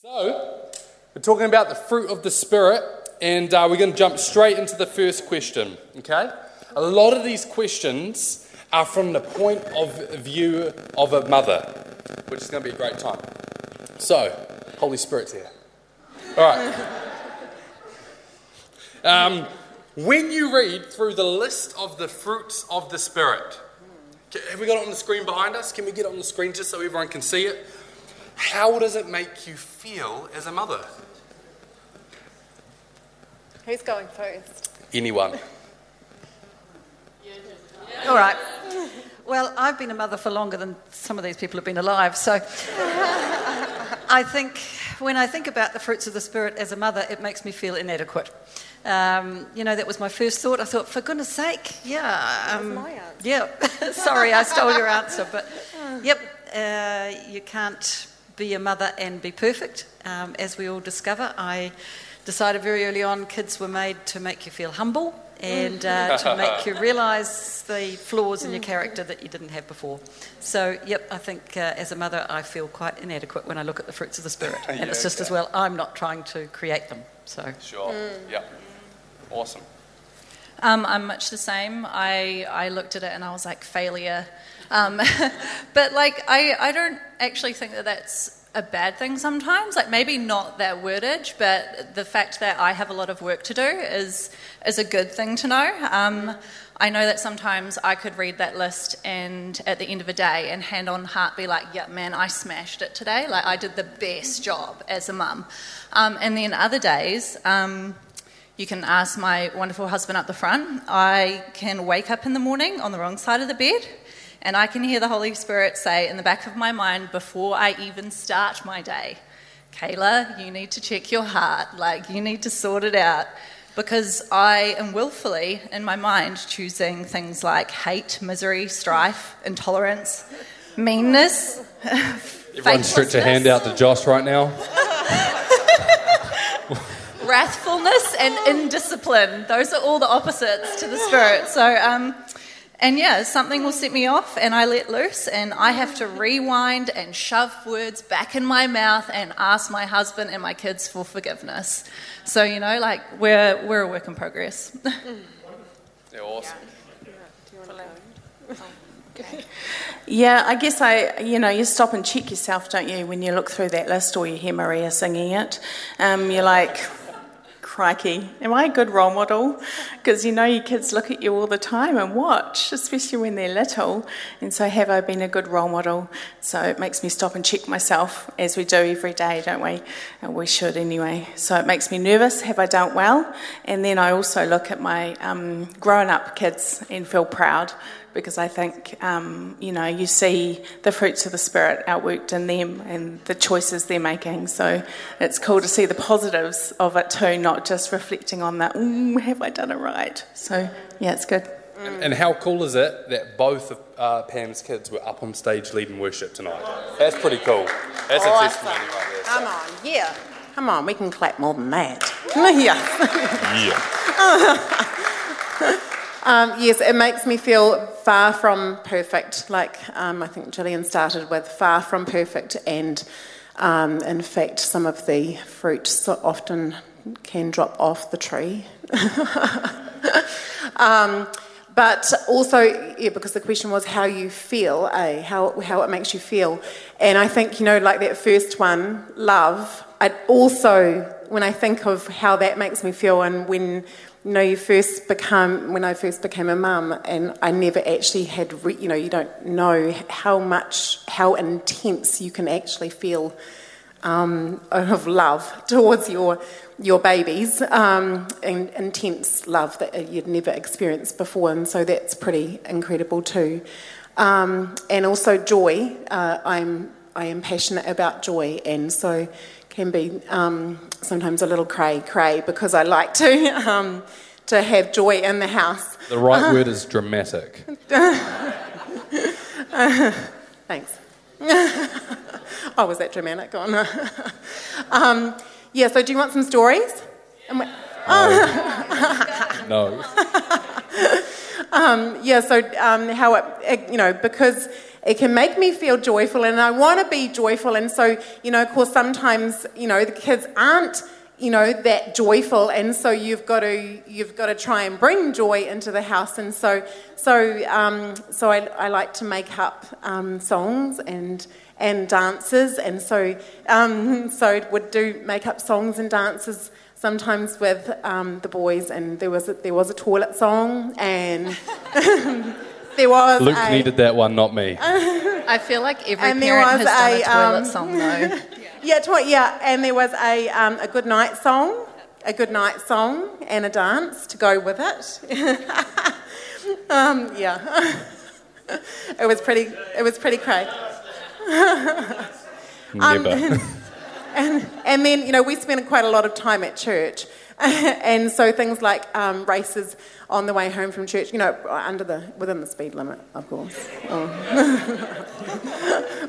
So, we're talking about the fruit of the Spirit, and uh, we're going to jump straight into the first question, okay? A lot of these questions are from the point of view of a mother, which is going to be a great time. So, Holy Spirit's here. All right. Um, when you read through the list of the fruits of the Spirit, have we got it on the screen behind us? Can we get it on the screen just so everyone can see it? How does it make you feel as a mother? Who's going first? Anyone? All right. Well, I've been a mother for longer than some of these people have been alive, so I think when I think about the fruits of the Spirit as a mother, it makes me feel inadequate. Um, you know, that was my first thought. I thought, for goodness sake, yeah. Um, my answer. Yeah. Sorry, I stole your answer, but yep, uh, you can't be a mother and be perfect. Um, as we all discover, I decided very early on kids were made to make you feel humble and uh, to make you realise the flaws in your character that you didn't have before. So, yep, I think uh, as a mother, I feel quite inadequate when I look at the fruits of the Spirit. And it's Yeah, just as well, I'm not trying to create them. So, Sure. Yeah. Awesome. Um, I'm much the same. I, I looked at it and I was like, failure. Um, but like, I, I don't actually think that that's a bad thing sometimes. Like, maybe not that wordage, but the fact that I have a lot of work to do is, is a good thing to know. Um, I know that sometimes I could read that list and at the end of a day and hand on heart be like, yeah, man, I smashed it today. Like, I did the best job as a mum. Um, and then other days, um, you can ask my wonderful husband up the front. I can wake up in the morning on the wrong side of the bed, and I can hear the Holy Spirit say in the back of my mind before I even start my day, Kayla, you need to check your heart. Like, you need to sort it out. Because I am willfully, in my mind, choosing things like hate, misery, strife, intolerance, meanness. Everyone stretch a hand out to Josh right now. wrathfulness and indiscipline. Those are all the opposites to the spirit. So, um, and yeah, something will set me off and I let loose, and I have to rewind and shove words back in my mouth and ask my husband and my kids for forgiveness. So, you know, like we're, we're a work in progress. Yeah, awesome. Yeah, I guess I, you know, you stop and check yourself, don't you, when you look through that list or you hear Maria singing it. Um, you're like, crikey, am I a good role model? Because you know your kids look at you all the time and watch, especially when they're little. And so, have I been a good role model? So it makes me stop and check myself, as we do every day, don't we? And we should anyway. So it makes me nervous. Have I done well? And then I also look at my um, grown up kids and feel proud because I think, um, you know, you see the fruits of the Spirit outworked in them and the choices they're making. So it's cool to see the positives of it too, not just reflecting on that, mm, have I done it right? So, yeah, it's good. And, and how cool is it that both of uh, Pam's kids were up on stage leading worship tonight? That's pretty cool. That's a Awesome. testimony right there. Come on, yeah. Come on, we can clap more than that. yeah. Yeah. Um, yes, it makes me feel far from perfect. Like um, I think Gillian started with far from perfect, and um, in fact, some of the fruit so often can drop off the tree. um, but also, yeah, because the question was how you feel, eh? How, how it makes you feel. And I think, you know, like that first one, love, I also, when I think of how that makes me feel and when, you know, you first become, when I first became a mum and I never actually had, re- you know, you don't know how much, how intense you can actually feel um, of love towards your your babies, um, and intense love that you'd never experienced before, and so that's pretty incredible too. Um, and also joy. Uh, I'm I am passionate about joy, and so can be um, sometimes a little cray cray because I like to um, to have joy in the house. The right word is dramatic. Thanks. oh, was that dramatic? Oh, no. um, yeah, so do you want some stories? And we- No. um, yeah, so um, how it, it, you know, because it can make me feel joyful and I want to be joyful. And so, you know, of course, sometimes, you know, the kids aren't you know that joyful and so you've got to you've got to try and bring joy into the house and so so um, so I, I, like to make up um, songs and and dances and so um, so would do make up songs and dances sometimes with um, the boys and there was a, there was a toilet song and there was Luke a, needed that one not me I feel like every and parent has done a, a toilet um, song though Yeah, yeah, and there was a, um, a good night song, a good night song, and a dance to go with it. um, yeah, it was pretty. It was pretty crazy. Never. And, and then you know we spent quite a lot of time at church, and so things like um, races on the way home from church, you know, under the within the speed limit, of course. Oh.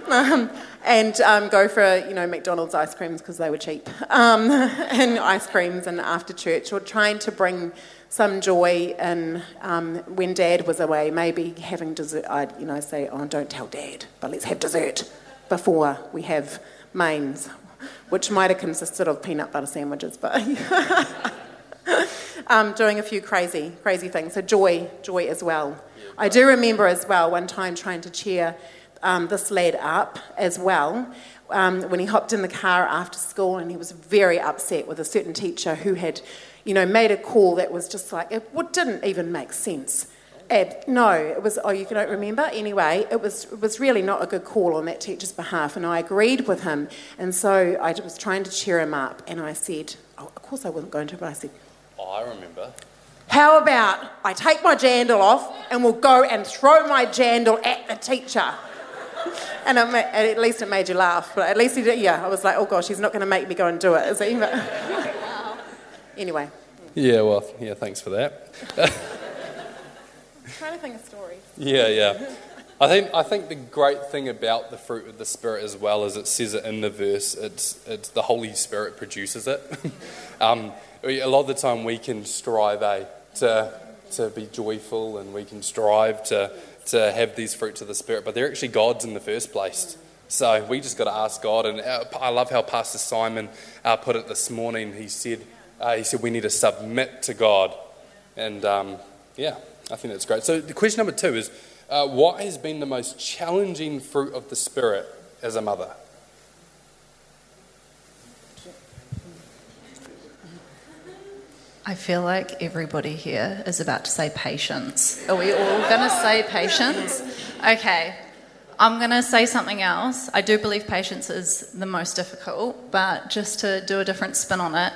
um, and um, go for you know McDonald's ice creams because they were cheap, um, and ice creams and after church, or trying to bring some joy in um, when Dad was away. Maybe having dessert. I'd you know say, oh, don't tell Dad, but let's have dessert before we have mains, which might have consisted of peanut butter sandwiches, but. um, doing a few crazy, crazy things. So joy, joy as well. I do remember as well one time trying to cheer um, this lad up as well. Um, when he hopped in the car after school and he was very upset with a certain teacher who had, you know, made a call that was just like, it didn't even make sense. And no, it was, oh, you don't remember? Anyway, it was, it was really not a good call on that teacher's behalf, and I agreed with him. And so I was trying to cheer him up, and I said, oh, of course I wasn't going to, but I said, Oh, I remember. How about I take my jandal off and we'll go and throw my jandal at the teacher? and it, at least it made you laugh. But at least he did, yeah, I was like, oh gosh, he's not going to make me go and do it, is he? But anyway. Yeah, well, yeah, thanks for that. I'm trying to think of stories. Yeah, yeah. I think, I think the great thing about the fruit of the Spirit as well is it says it in the verse, it's, it's the Holy Spirit produces it. um, a lot of the time we can strive eh, to, to be joyful and we can strive to, to have these fruits of the Spirit, but they're actually God's in the first place. So we just got to ask God. And uh, I love how Pastor Simon uh, put it this morning. He said, uh, he said we need to submit to God. And um, yeah, I think that's great. So the question number two is, uh, what has been the most challenging fruit of the Spirit as a mother? I feel like everybody here is about to say patience. Are we all going to say patience? Okay, I'm going to say something else. I do believe patience is the most difficult, but just to do a different spin on it,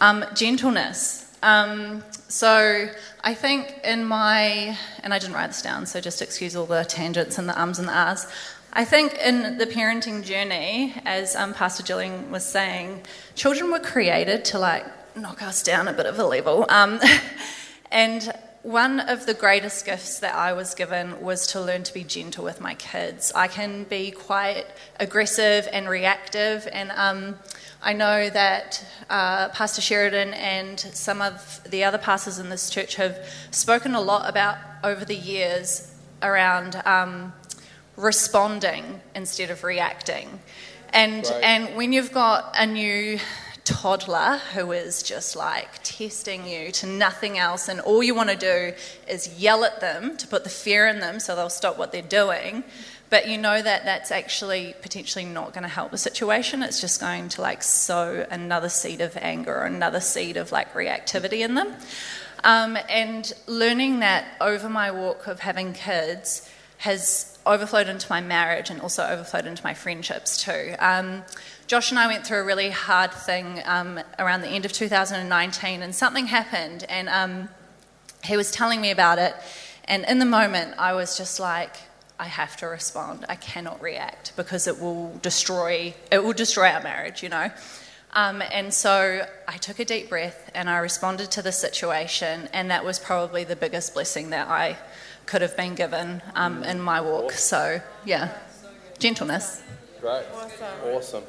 um, gentleness. Um, so I think in my, and I didn't write this down, so just excuse all the tangents and the ums and the ahs. I think in the parenting journey, as um, Pastor Gillian was saying, children were created to like knock us down a bit of a level. Um, and one of the greatest gifts that I was given was to learn to be gentle with my kids. I can be quite aggressive and reactive, and um, I know that uh, Pastor Sheridan and some of the other pastors in this church have spoken a lot about over the years around um, responding instead of reacting. And, right. and when you've got a new toddler who is just like testing you to nothing else, and all you want to do is yell at them to put the fear in them so they'll stop what they're doing. But you know that that's actually potentially not going to help the situation. It's just going to like sow another seed of anger or another seed of like reactivity in them. Um, and learning that over my walk of having kids has overflowed into my marriage and also overflowed into my friendships too. Um, Josh and I went through a really hard thing um, around the end of 2019, and something happened, and um, he was telling me about it. And in the moment, I was just like, I have to respond. I cannot react because it will destroy it will destroy our marriage, you know. Um, and so I took a deep breath and I responded to the situation, and that was probably the biggest blessing that I could have been given um, in my walk. So yeah, gentleness. Great, awesome. awesome.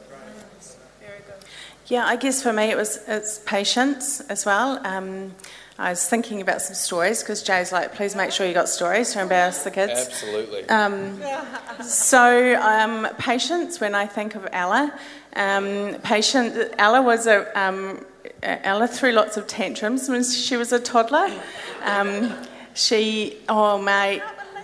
Yeah, I guess for me it was it's patience as well. Um, I was thinking about some stories because Jay's like, please make sure you got stories to embarrass the kids. Absolutely. So, um, patience when I think of Ella. Um, patient, Ella was a, um, Ella threw lots of tantrums when she was a toddler. Um, she, oh mate,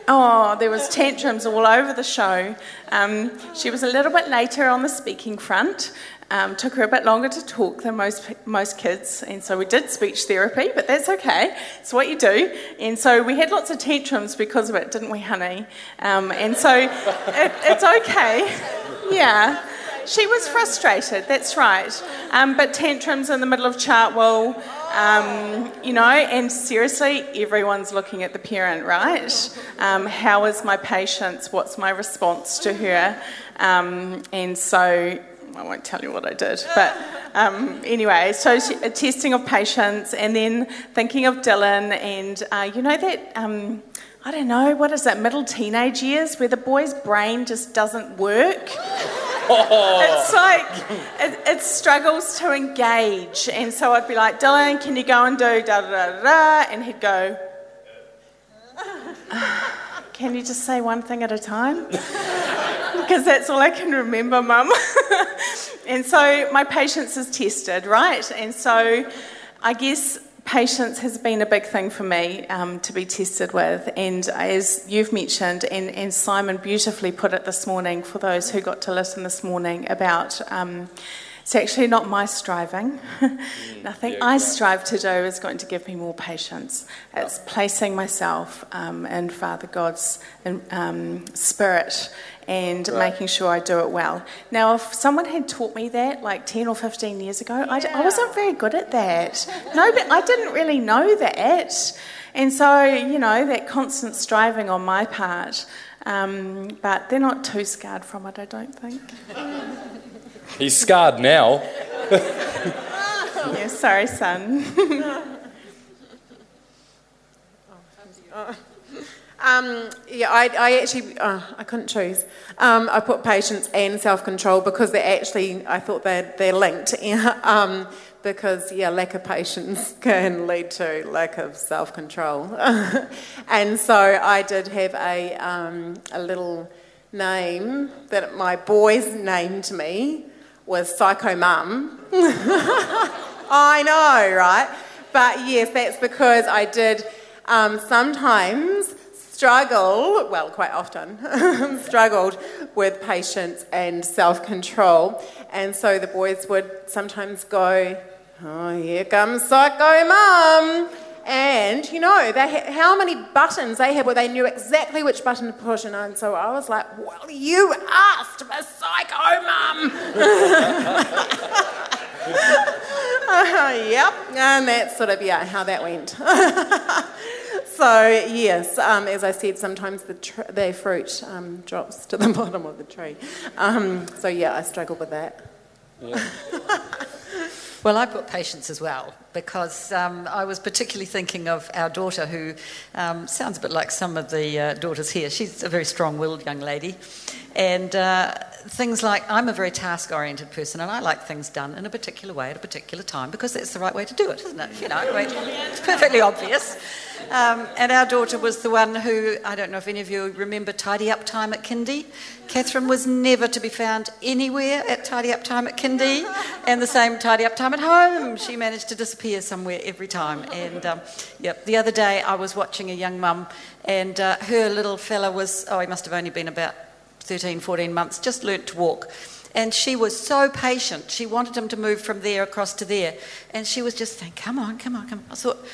oh, there was tantrums all over the show. Um, she was a little bit later on the speaking front. Um, took her a bit longer to talk than most most kids, and so we did speech therapy, but that's okay. It's what you do. And so we had lots of tantrums because of it, didn't we, honey? Um, and so it, it's okay. Yeah. She was frustrated, that's right. Um, but tantrums in the middle of Chartwell, um, you know, and seriously, everyone's looking at the parent, right? Um, how is my patience? What's my response to her? Um, and so I won't tell you what I did, but um, anyway, so she, testing of patience, and then thinking of Dylan, and uh, you know that um, I don't know what is that middle teenage years where the boy's brain just doesn't work. It's like it, it struggles to engage, and so I'd be like, Dylan, can you go and do da da da da, and he'd go. Can you just say one thing at a time? because that's all I can remember, Mum. and so my patience is tested, right? And so I guess patience has been a big thing for me um, to be tested with. And as you've mentioned, and, and Simon beautifully put it this morning for those who got to listen this morning about. Um, it's actually not my striving. Nothing yeah, I strive to do is going to give me more patience. It's placing myself um, in Father God's um, spirit and Right. making sure I do it well. Now, if someone had taught me that like 10 or 15 years ago, I, d- I wasn't very good at that. No, but I didn't really know that. And so, you know, that constant striving on my part. Um, but they're not too scarred from it, I don't think. He's scarred now. Yeah, sorry, son. Um, yeah, I, I actually, uh, I couldn't choose. Um, I put patience and self-control because they're actually, I thought they're, they're linked. Um, because, yeah, lack of patience can lead to lack of self-control. and so I did have a, um, a little name that my boys named me was Psycho Mum. I know, right? But yes, that's because I did um, sometimes struggle, well, quite often, struggled with patience and self control. And so the boys would sometimes go, Oh, here comes Psycho Mum. And you know, they ha- how many buttons they had where they knew exactly which button to push. And I- so I was like, Well, you asked for Psycho Mum. yep, and that's sort of yeah how that went. so yes, um, as I said, sometimes the tr- the fruit um, drops to the bottom of the tree. Um, so yeah, I struggled with that. Well, I put patience as well because um, I was particularly thinking of our daughter, who um, sounds a bit like some of the uh, daughters here. She's a very strong willed young lady. And uh, things like I'm a very task oriented person and I like things done in a particular way at a particular time because that's the right way to do it, isn't it? You know, it's perfectly obvious. Um, and our daughter was the one who, I don't know if any of you remember tidy up time at kindy. Catherine was never to be found anywhere at tidy up time at kindy, and the same tidy up time at home. She managed to disappear somewhere every time. And um, yep, the other day I was watching a young mum, and uh, her little fella was, oh, he must have only been about 13, 14 months, just learnt to walk. And she was so patient. She wanted him to move from there across to there. And she was just saying, come on, come on, come on. I thought,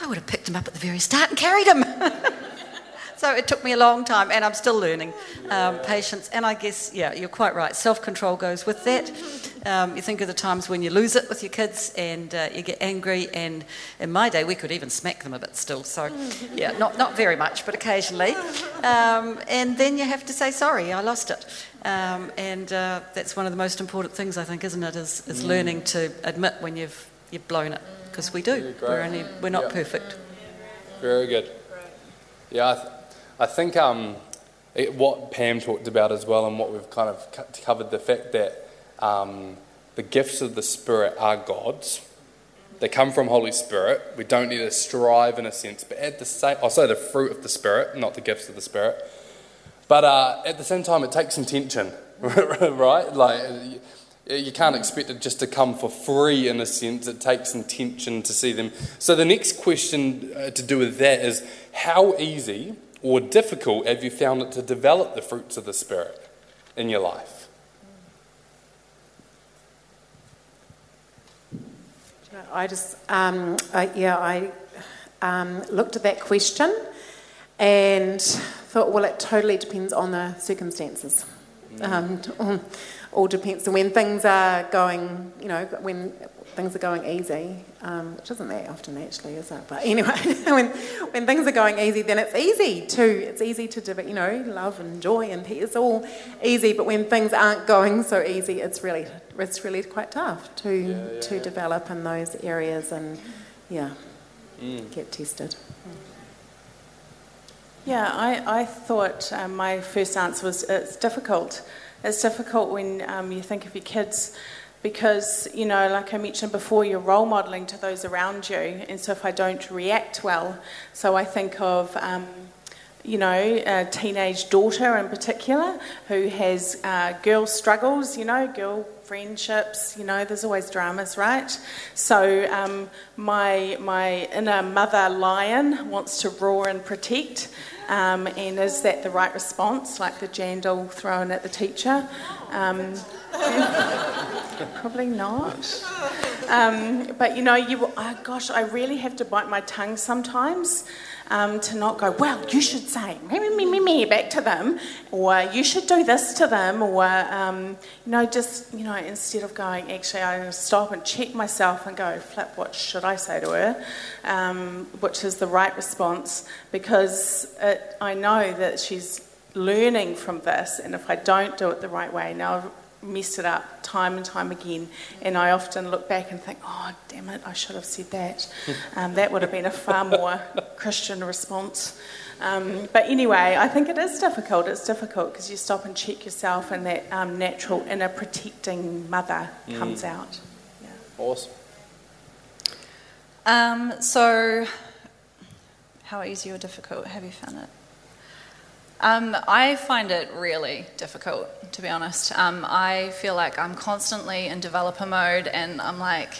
I would have picked him up at the very start and carried him. so it took me a long time, and I'm still learning um, patience. And I guess, yeah, you're quite right. Self control goes with that. Um, you think of the times when you lose it with your kids and uh, you get angry. And in my day, we could even smack them a bit still. So, yeah, not, not very much, but occasionally. Um, and then you have to say, sorry, I lost it. Um, and uh, that's one of the most important things, I think, isn't it? Is, is learning to admit when you've, you've blown it. Because we do. We're, only, we're not Yeah. perfect. Very good. Yeah, I, th- I think um, it, what Pam talked about as well, and what we've kind of co- covered the fact that um, the gifts of the Spirit are God's. They come from Holy Spirit. We don't need to strive in a sense, but at the same, I'll say the fruit of the Spirit, not the gifts of the Spirit. But uh, at the same time, it takes intention, right? Like you can't expect it just to come for free in a sense. It takes intention to see them. So the next question uh, to do with that is how easy or difficult have you found it to develop the fruits of the Spirit in your life? I just, um, I, yeah, I um, looked at that question and thought, well, it totally depends on the circumstances. Mm. Um, all depends. And when things are going, you know, when things are going easy, um, which isn't that often actually, is it? But anyway, when, when things are going easy, then it's easy to, it's easy to, you know, love and joy and peace. It's all easy. But when things aren't going so easy, it's really, it's really quite tough to, yeah, yeah. to develop in those areas and, yeah, mm. get tested. Yeah, I, I thought um, my first answer was it's difficult. It's difficult when um, you think of your kids because, you know, like I mentioned before, you're role modelling to those around you. And so if I don't react well, so I think of, um, you know, a teenage daughter in particular who has uh, girl struggles, you know, girl friendships, you know, there's always dramas, right? So um, my, my inner mother lion wants to roar and protect. Um, and is that the right response, like the jandal thrown at the teacher? Um, probably not. Um, but you know, you, oh gosh, I really have to bite my tongue sometimes um, to not go, well, you should say me, me, me, me, back to them, or you should do this to them, or, um, you know, just, you know, instead of going, actually, I stop and check myself and go, flip, what should I say to her, um, which is the right response, because it, I know that she's learning from this, and if I don't do it the right way, now messed it up time and time again. And I often look back and think, oh, damn it, I should have said that. Um, that would have been a far more Christian response. Um, but anyway, I think it is difficult. It's difficult because you stop and check yourself, and that um, natural inner protecting mother comes mm. out. Yeah. Awesome. Um, so, how easy or difficult have you found it? Um, I find it really difficult, to be honest. Um, I feel like I'm constantly in developer mode, and I'm like,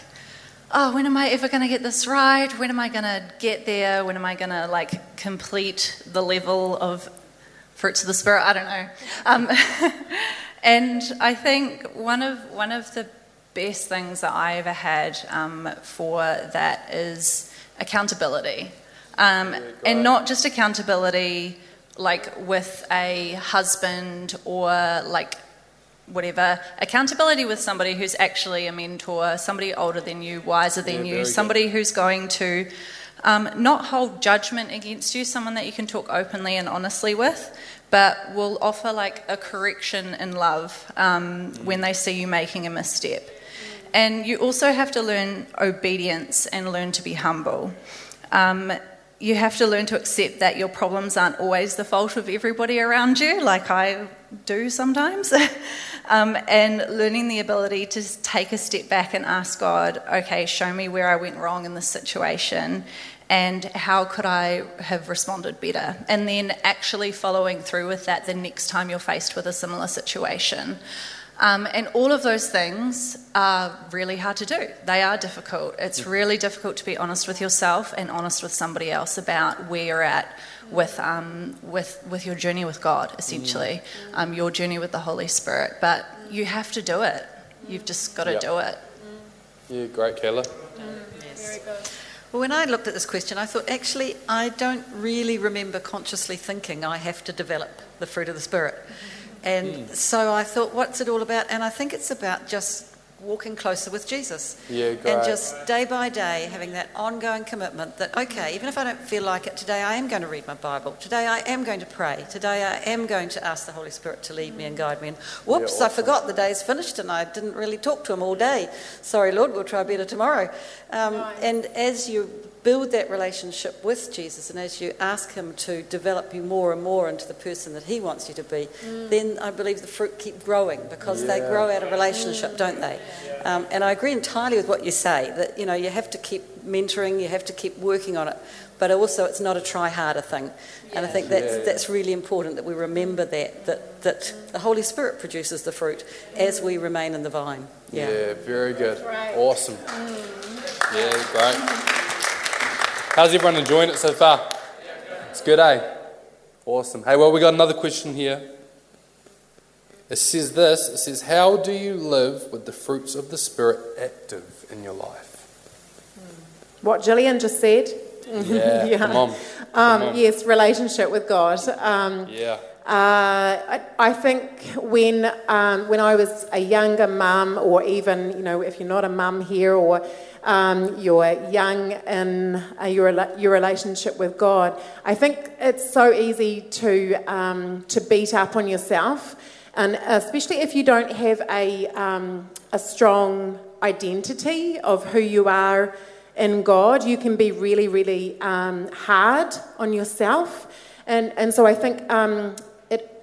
oh, when am I ever going to get this right? When am I going to get there? When am I going to like complete the level of fruits of the spirit? I don't know. Um, and I think one of one of the best things that I ever had um, for that is accountability, um, and not just accountability like with a husband or like whatever accountability with somebody who's actually a mentor somebody older than you wiser than yeah, you somebody good. who's going to um, not hold judgment against you someone that you can talk openly and honestly with but will offer like a correction in love um, mm. when they see you making a misstep and you also have to learn obedience and learn to be humble um, you have to learn to accept that your problems aren't always the fault of everybody around you, like I do sometimes. um, and learning the ability to take a step back and ask God, okay, show me where I went wrong in this situation and how could I have responded better? And then actually following through with that the next time you're faced with a similar situation. Um, and all of those things are really hard to do. They are difficult. It's really difficult to be honest with yourself and honest with somebody else about where you're at with, um, with, with your journey with God, essentially, um, your journey with the Holy Spirit. But you have to do it. You've just got to yep. do it. Yeah, great, Kayla. Yes. Well, when I looked at this question, I thought actually I don't really remember consciously thinking I have to develop the fruit of the Spirit. Mm-hmm. And mm. so I thought, what's it all about? And I think it's about just walking closer with Jesus. Yeah, great. And just day by day having that ongoing commitment that, okay, even if I don't feel like it, today I am going to read my Bible. Today I am going to pray. Today I am going to ask the Holy Spirit to lead me and guide me. And whoops, yeah, awesome. I forgot the day's finished and I didn't really talk to him all day. Sorry, Lord, we'll try better tomorrow. Um, And as you build that relationship with Jesus and as you ask Him to develop you more and more into the person that He wants you to be, mm. then I believe the fruit keep growing because yeah. they grow out of relationship, don't they? Um, and I agree entirely with what you say that you know you have to keep mentoring, you have to keep working on it, but also it's not a try harder thing. And I think that's Yeah. that's really important that we remember that that that the Holy Spirit produces the fruit as we remain in the vine. Yeah, Yeah. very good. Awesome. Yeah, great. How's everyone enjoying it so far? It's good, eh? Awesome. Hey, well, we got another question here. It says this it says, How do you live with the fruits of the Spirit active in your life? What Gillian just said. Yeah, Yeah. come on. Um, on. yes, relationship with God. Um, Yeah. Uh, I, I think when um, when I was a younger mum, or even you know, if you're not a mum here, or um, you're young in uh, your your relationship with God, I think it's so easy to um, to beat up on yourself, and especially if you don't have a um, a strong identity of who you are in God, you can be really, really um, hard on yourself. And, and so I think um,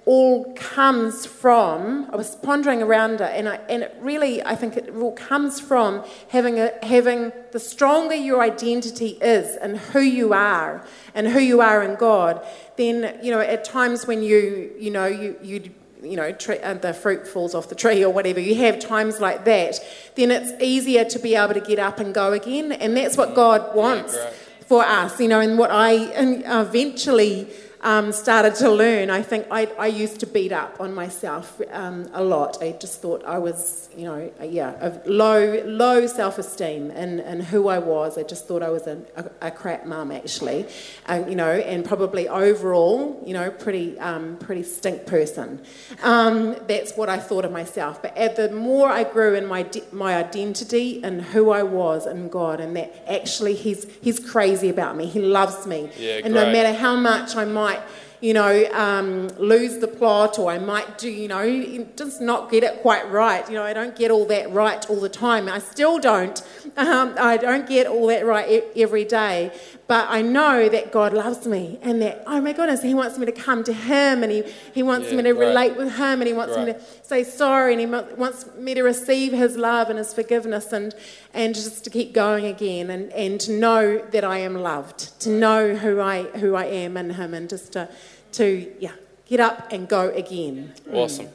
all comes from, I was pondering around it, and, I, and it really, I think it all comes from having, a, having the stronger your identity is and who you are and who you are in God, then, you know, at times when you, you know, you, you you know, tre- uh, the fruit falls off the tree or whatever, you have times like that, then it's easier to be able to get up and go again. And that's what God wants great. for us, you know, and what I and eventually um, started to learn. I think I, I used to beat up on myself um, a lot. I just thought I was, you know, yeah, of low low self esteem and, and who I was. I just thought I was a, a, a crap mum actually, and you know, and probably overall, you know, pretty um, pretty stink person. Um, that's what I thought of myself. But at the more I grew in my de- my identity and who I was in God, and that actually He's He's crazy about me. He loves me, Yeah, and no matter how much I might, you know, um, lose the plot or I might do, you know, just not get it quite right. You know, I don't get all that right all the time. I still don't. Um, I don't get all that right e- every day. But I know that God loves me and that, oh my goodness, He wants me to come to Him and He, he wants Yeah, me to right. relate with Him and He wants me to say sorry and He wants me to receive His love and His forgiveness and, and just to keep going again and, and to know that I am loved, to know who I, who I am in Him and just to, to yeah, get up and go again. Mm. Awesome.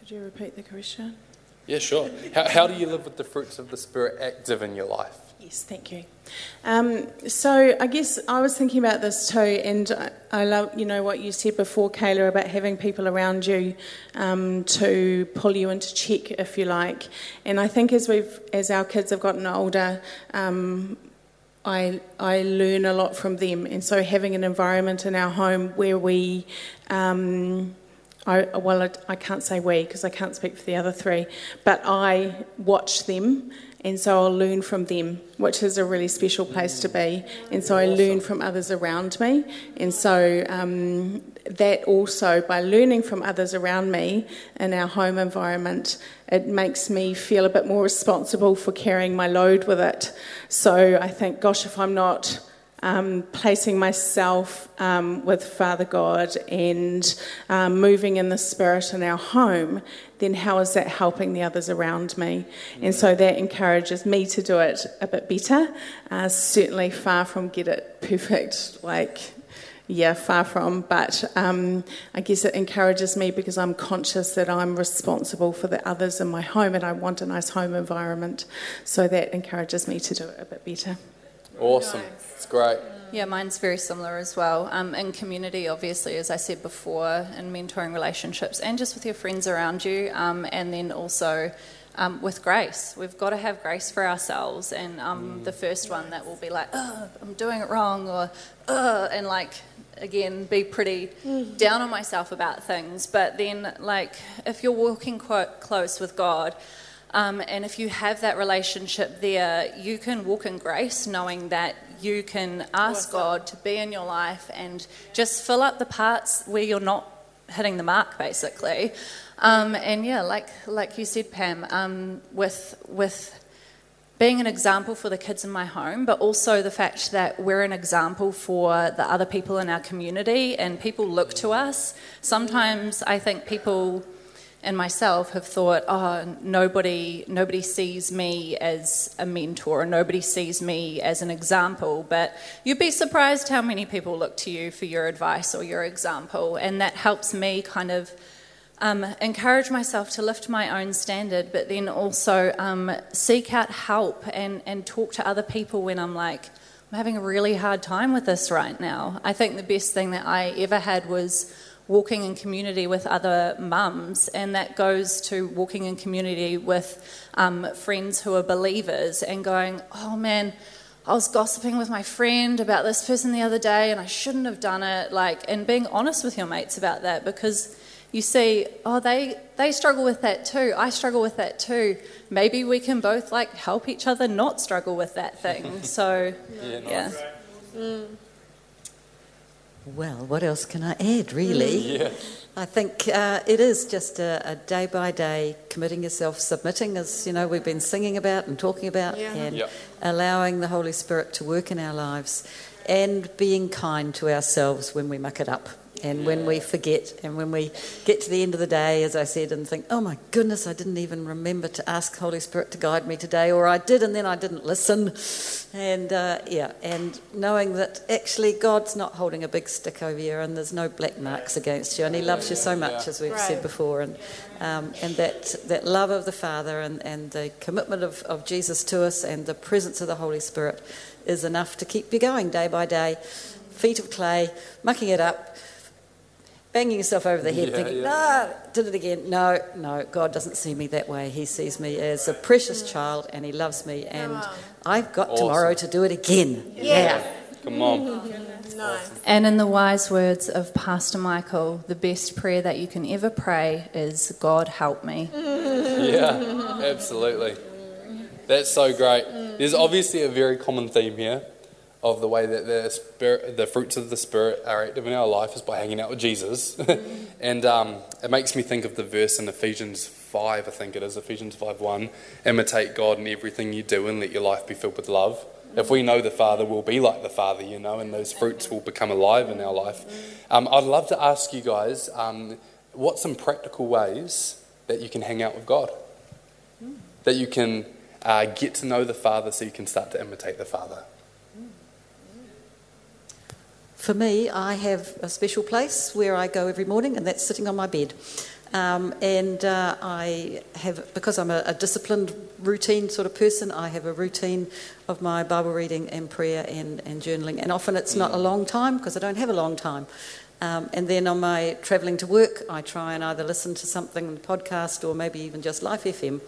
Could you repeat the question? Yeah, sure. How, how do you live with the fruits of the Spirit active in your life? Yes, thank you. Um, so I guess I was thinking about this too, and I, I love you know what you said before, Kayla, about having people around you um, to pull you into check, if you like. And I think as we've as our kids have gotten older. Um, I, I learn a lot from them, and so having an environment in our home where we, um, I, well, I, I can't say we because I can't speak for the other three, but I watch them, and so I'll learn from them, which is a really special place to be. And so I learn from others around me, and so um, that also by learning from others around me in our home environment, it makes me feel a bit more responsible for carrying my load with it. So I think, gosh, if I'm not um, placing myself um, with Father God and um, moving in the Spirit in our home, then how is that helping the others around me? And so that encourages me to do it a bit better. Uh, certainly far from get it perfect, like yeah, far from, but um, I guess it encourages me because I'm conscious that I'm responsible for the others in my home and I want a nice home environment. So that encourages me to do it a bit better. Awesome. It's great. Yeah, mine's very similar as well. Um, in community, obviously, as I said before, in mentoring relationships and just with your friends around you, um, and then also um, with grace. We've got to have grace for ourselves. And um, the first one that will be like, oh, I'm doing it wrong, or, oh, and like, again, be pretty down on myself about things. But then, like, if you're walking quite close with God, um, and if you have that relationship there, you can walk in grace knowing that you can ask God to be in your life and just fill up the parts where you're not hitting the mark, basically. Um, and yeah, like like you said, Pam, um, with with being an example for the kids in my home, but also the fact that we're an example for the other people in our community and people look to us. Sometimes I think people and myself have thought, oh, nobody, nobody sees me as a mentor, nobody sees me as an example. But you'd be surprised how many people look to you for your advice or your example, and that helps me kind of um, encourage myself to lift my own standard, but then also um, seek out help and, and talk to other people when I'm like, I'm having a really hard time with this right now. I think the best thing that I ever had was walking in community with other mums, and that goes to walking in community with um, friends who are believers and going, oh man, I was gossiping with my friend about this person the other day and I shouldn't have done it. Like, and being honest with your mates about that because you see, oh, they, they struggle with that too. I struggle with that too. Maybe we can both like help each other not struggle with that thing. So, yeah. yeah. Mm. Well, what else can I add, really? Yeah. I think uh, it is just a, a, day by day committing yourself, submitting, as you know, we've been singing about and talking about, yeah. and yep. allowing the Holy Spirit to work in our lives and being kind to ourselves when we muck it up. And when we forget, and when we get to the end of the day, as I said, and think, oh my goodness, I didn't even remember to ask Holy Spirit to guide me today, or I did and then I didn't listen. And uh, yeah, and knowing that actually God's not holding a big stick over you and there's no black marks against you, and He loves you so much, as we've right. said before. And, um, and that, that love of the Father and, and the commitment of, of Jesus to us and the presence of the Holy Spirit is enough to keep you going day by day. Feet of clay, mucking it up banging yourself over the head, yeah, thinking, yeah. no, did it again. No, no, God doesn't see me that way. He sees me as a precious mm. child and He loves me, and I've got awesome. tomorrow to do it again. Yeah. yeah. Come on. Nice. And in the wise words of Pastor Michael, the best prayer that you can ever pray is, God help me. yeah, absolutely. That's so great. There's obviously a very common theme here of the way that the spirit, the fruits of the spirit are active in our life is by hanging out with Jesus, and um, it makes me think of the verse in Ephesians five, I think it is Ephesians five one, imitate God in everything you do and let your life be filled with love. If we know the Father, we'll be like the Father, you know, and those fruits will become alive in our life. Um, I'd love to ask you guys, um, what some practical ways that you can hang out with God, that you can uh, get to know the Father, so you can start to imitate the Father. For me, I have a special place where I go every morning, and that's sitting on my bed. Um, and uh, I have, because I'm a, a, disciplined, routine sort of person, I have a routine of my Bible reading and prayer and, and journaling. And often it's not a long time because I don't have a long time. Um, and then on my travelling to work, I try and either listen to something, a podcast, or maybe even just Life FM,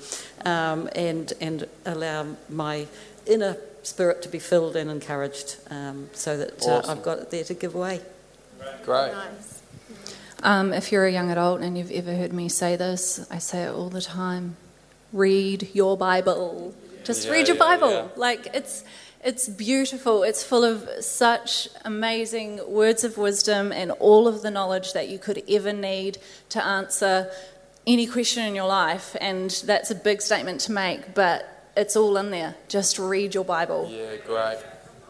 um, and and allow my inner spirit to be filled and encouraged um, so that awesome. uh, I've got it there to give away. Great. Nice. Um, if you're a young adult and you've ever heard me say this, I say it all the time read your Bible. Just yeah, read your yeah, Bible. Yeah. Like, it's. It's beautiful. It's full of such amazing words of wisdom and all of the knowledge that you could ever need to answer any question in your life. And that's a big statement to make, but it's all in there. Just read your Bible. Yeah, great.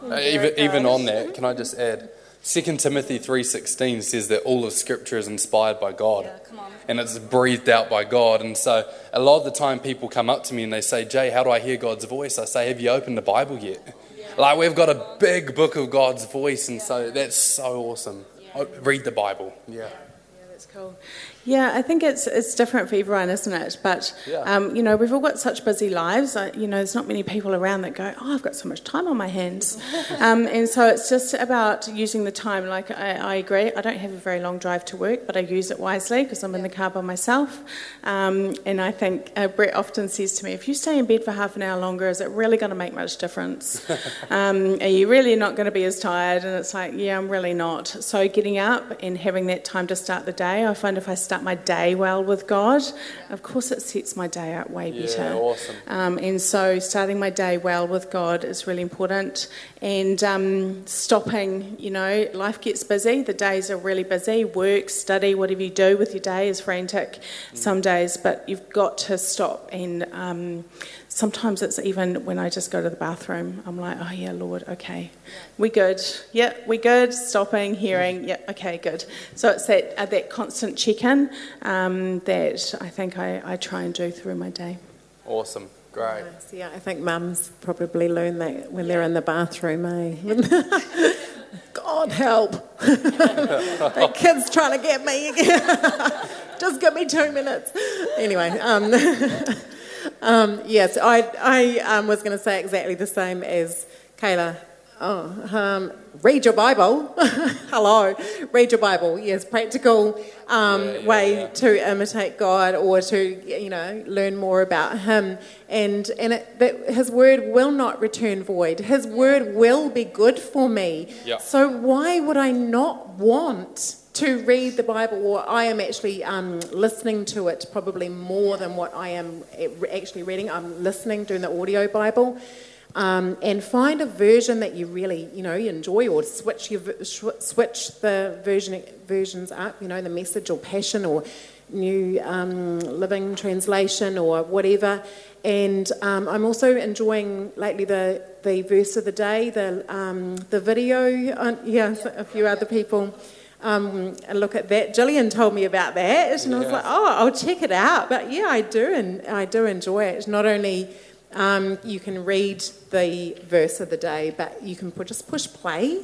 Uh, even, even on that, can I just add? 2 Timothy 3.16 says that all of Scripture is inspired by God. Yeah, and it's breathed out by God. And so a lot of the time people come up to me and they say, Jay, how do I hear God's voice? I say, have you opened the Bible yet? Yeah. Like we've got a big book of God's voice. And so that's so awesome. Read the Bible. Yeah. That's cool. Yeah, I think it's it's different for everyone, isn't it? But yeah. um, you know, we've all got such busy lives. Uh, you know, there's not many people around that go, "Oh, I've got so much time on my hands," um, and so it's just about using the time. Like I, I, agree, I don't have a very long drive to work, but I use it wisely because I'm yeah. in the car by myself. Um, and I think uh, Brett often says to me, "If you stay in bed for half an hour longer, is it really going to make much difference? Um, are you really not going to be as tired?" And it's like, "Yeah, I'm really not." So getting up and having that time to start the day, I find if I start start my day well with God, of course it sets my day out way yeah, better. Awesome. Um, and so starting my day well with God is really important. And um, stopping, you know, life gets busy. The days are really busy. Work, study, whatever you do with your day is frantic mm. some days, but you've got to stop and. Um, sometimes it's even when I just go to the bathroom, I'm like, oh yeah, Lord, okay, we good, yeah, we good. Stopping, hearing, yeah, okay, good. So it's that uh, that constant check-in um, that I think I, I try and do through my day. Awesome. Great. Nice. Yeah, I think mums probably learn that when they're in the bathroom, eh? God help. that kid's trying to get me again. Just give me two minutes. Anyway, um, um, yes, I, I um, was going to say exactly the same as Kayla. Oh, um, read your Bible. Hello, read your Bible. Yes, practical um, Yeah, yeah, way yeah. to imitate God or to you know learn more about Him, and and it, that His word will not return void. His word will be good for me. So why would I not want? To read the Bible, or I am actually um, listening to it probably more than what I am actually reading. I'm listening, doing the audio Bible, um, and find a version that you really, you know, you enjoy, or switch your switch the version versions up. You know, the Message or Passion or New um, Living Translation or whatever. And um, I'm also enjoying lately the the verse of the day, the um, the video. On, yeah, a few other people. Um, and look at that. Gillian told me about that, and I was like, "Oh, I'll check it out." But yeah, I do, and I do enjoy it. Not only um, you can read the verse of the day, but you can put, just push play.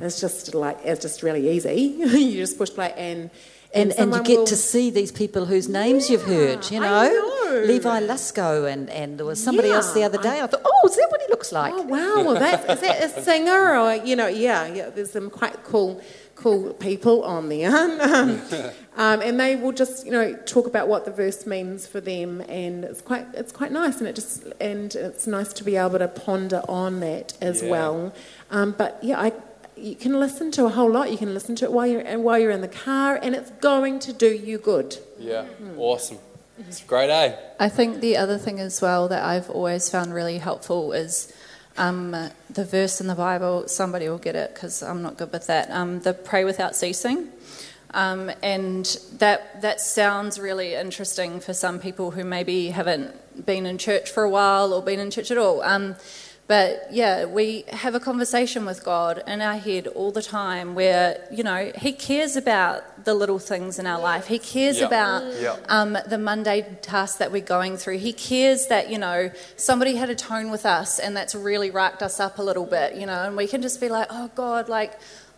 It's just like it's just really easy. you just push play, and And, and you get will- to see these people whose names you've heard, you I know? know. Levi Lusko, and, and there was somebody else the other day. I, thought, oh, is that what he looks like? Oh wow! Well, that's is that a singer or you know? Yeah, yeah. There's some quite cool, cool people on there, um, um, and they will just you know talk about what the verse means for them, and it's quite it's quite nice, and it just and it's nice to be able to ponder on that as Yeah. well. Um, but yeah, I. You can listen to a whole lot. You can listen to it while you're and while you're in the car, and it's going to do you good. Yeah. Awesome. It's great, eh? I think the other thing as well that I've always found really helpful is um, the verse in the Bible. Somebody will get it because I'm not good with that. Um, the pray without ceasing. Um, and that that sounds really interesting for some people who maybe haven't been in church for a while or been in church at all. But yeah, we have a conversation with God in our head all the time where, you know, He cares about the little things in our life. He cares Yeah. about Yeah. um, the mundane tasks that we're going through. He cares that, you know, somebody had a tone with us and that's really racked us up a little bit, you know, and we can just be like, oh God, like,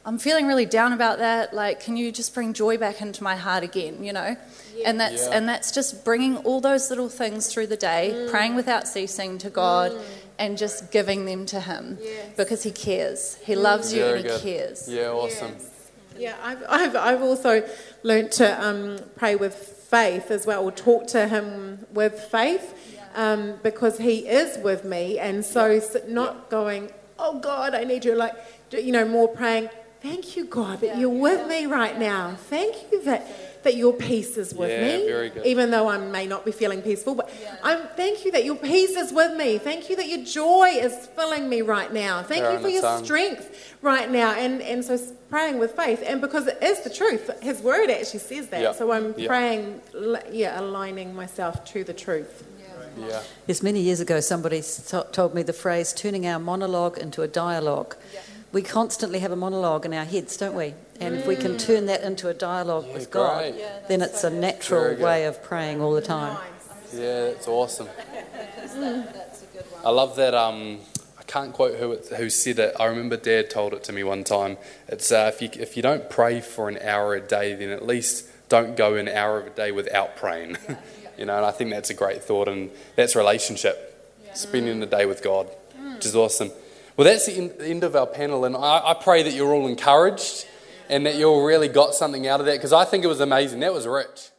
I'm feeling really down about that. Like, can you just bring joy back into my heart again, you know? And that's Yeah. and that's just bringing all those little things through the day, praying without ceasing to God, and just giving them to Him because He cares. He loves you Very and good. He cares. Yeah, awesome. Yeah, I've, I've, I've also learnt to um, pray with faith as well, or talk to Him with faith, um, because He is with me, and so s- not going, oh God, I need you, like, you know, more praying, thank you, God, that you're with me right now. Thank you that, that your peace is with Yeah, me, very good. even though I may not be feeling peaceful. But I'm thank you that your peace is with me. Thank you that your joy is filling me right now. Thank They're you for your tongue. strength right now. And and so praying with faith, and because it is the truth, His Word actually says that. Yeah. So I'm Yeah. praying, yeah, aligning myself to the truth. Yeah. Yes, many years ago, somebody s- told me the phrase turning our monologue into a dialogue. We constantly have a monologue in our heads, don't we? And if we can turn that into a dialogue Yeah, with God, great. then it's a natural way of praying all the time. Yeah, it's awesome. I love that. Um, I can't quote who it, who said it. I remember Dad told it to me one time. It's uh, if you if you don't pray for an hour a day, then at least don't go an hour of a day without praying. you know, and I think that's a great thought, and that's relationship, spending the day with God, which is awesome. Well, that's the end, the end of our panel, and I, I pray that you're all encouraged and that you all really got something out of that because I think it was amazing. That was rich.